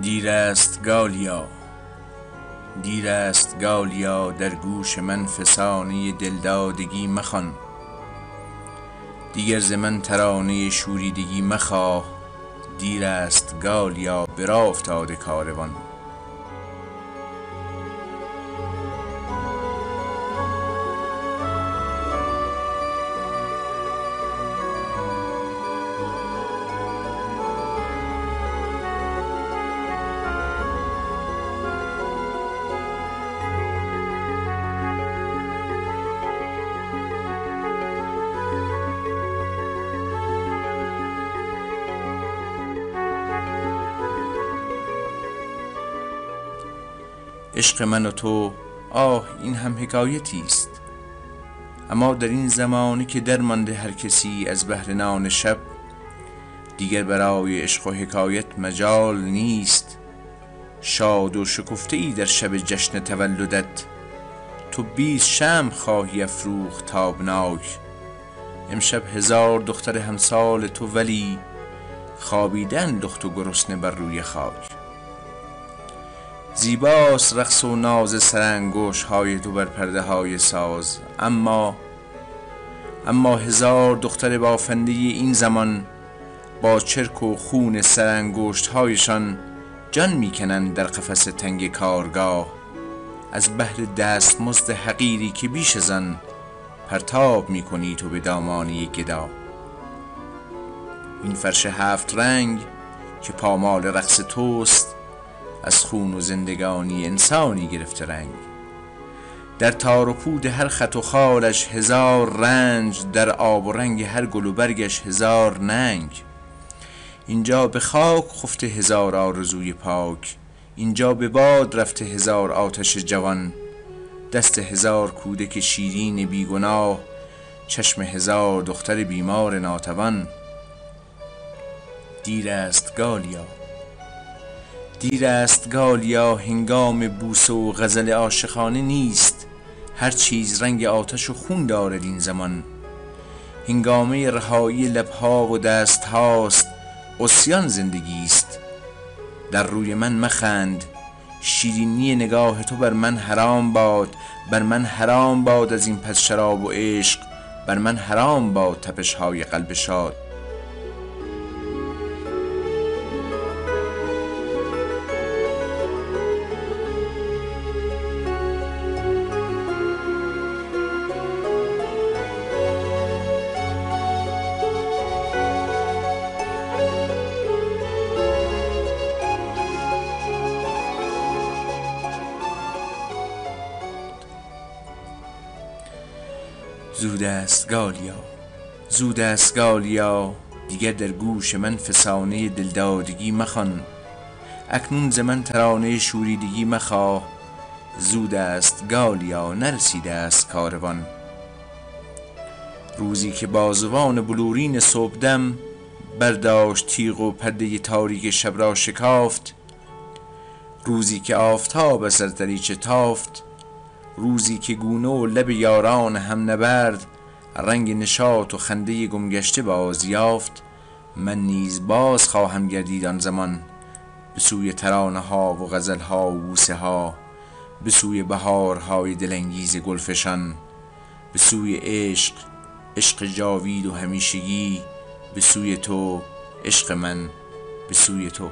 دیر است گالیا دیر است گالیا در گوش من فسانه دلدادگی مخوان. دیگر ز من ترانه شوریدگی مخواه. دیر است گالیا به راه افتاده کاروان. عشق من و تو آه این هم حکایتی است. اما در این زمانه که درمانده هر کسی از بهر نان شب دیگر برای عشق و حکایت مجال نیست. شاد و شکفته ای در شب جشن تولدت تو بیست شمع خواهی افروخت تابناک. امشب هزار دختر همسال تو ولی خوابیدن دخت و گرسنه بر روی خاک. زیباست رقص و ناز سرانگشت های تو بر پرده های ساز. اما اما هزار دختر بافنده این زمان با چرک و خون سرانگشت هایشان جان می‌کنند در قفس تنگ کارگاه. از بهر دستمزد حقیری که بیش از آن پرتاب می‌کنی تو به دامانی گدا. این فرش هفت رنگ که پامال رقص توست از خون و زندگانی انسانی گرفته رنگ. در تار و پود هر خط و خالش هزار رنج در آب و رنگ هر گل و برگش هزار ننگ. اینجا به خاک خفته هزار آرزوی پاک اینجا به باد رفته هزار آتش جوان. دست هزار کودک شیرین بیگناه چشم هزار دختر بیمار ناتوان. دیر است گالیا دیر است گالیا هنگام بوسه و غزل عاشقانه نیست. هر چیز رنگ آتش و خون دارد این زمان. هنگامه رهایی لبها و دست هاست عصیان زندگی است. در روی من مخند شیرینی نگاه تو بر من حرام باد. بر من حرام باد از این پس شراب و عشق بر من حرام باد تپش های قلب شاد. زود است گالیا زود است گالیا دیگر در گوش من فسانه دلدادگی مخوان اکنون ز من ترانه شوریدگی مخواه زود است گالیا نرسیده است کاروان. روزی که بازوان بلورین صبحدم برداشت تیغ و پرده تاریک شب را شکافت روزی که آفتاب از دریچه تافت روزی که گونه و لب یاران هم نبرد رنگ نشاط و خنده گمگشته باز یافت من نیز باز خواهم گردید آن زمان به سوی ترانه ها و غزل ها و بوسه ها به سوی بهارهای دلانگیز گلفشان به سوی عشق عشق جاوید و همیشگی به سوی تو عشق من به سوی تو.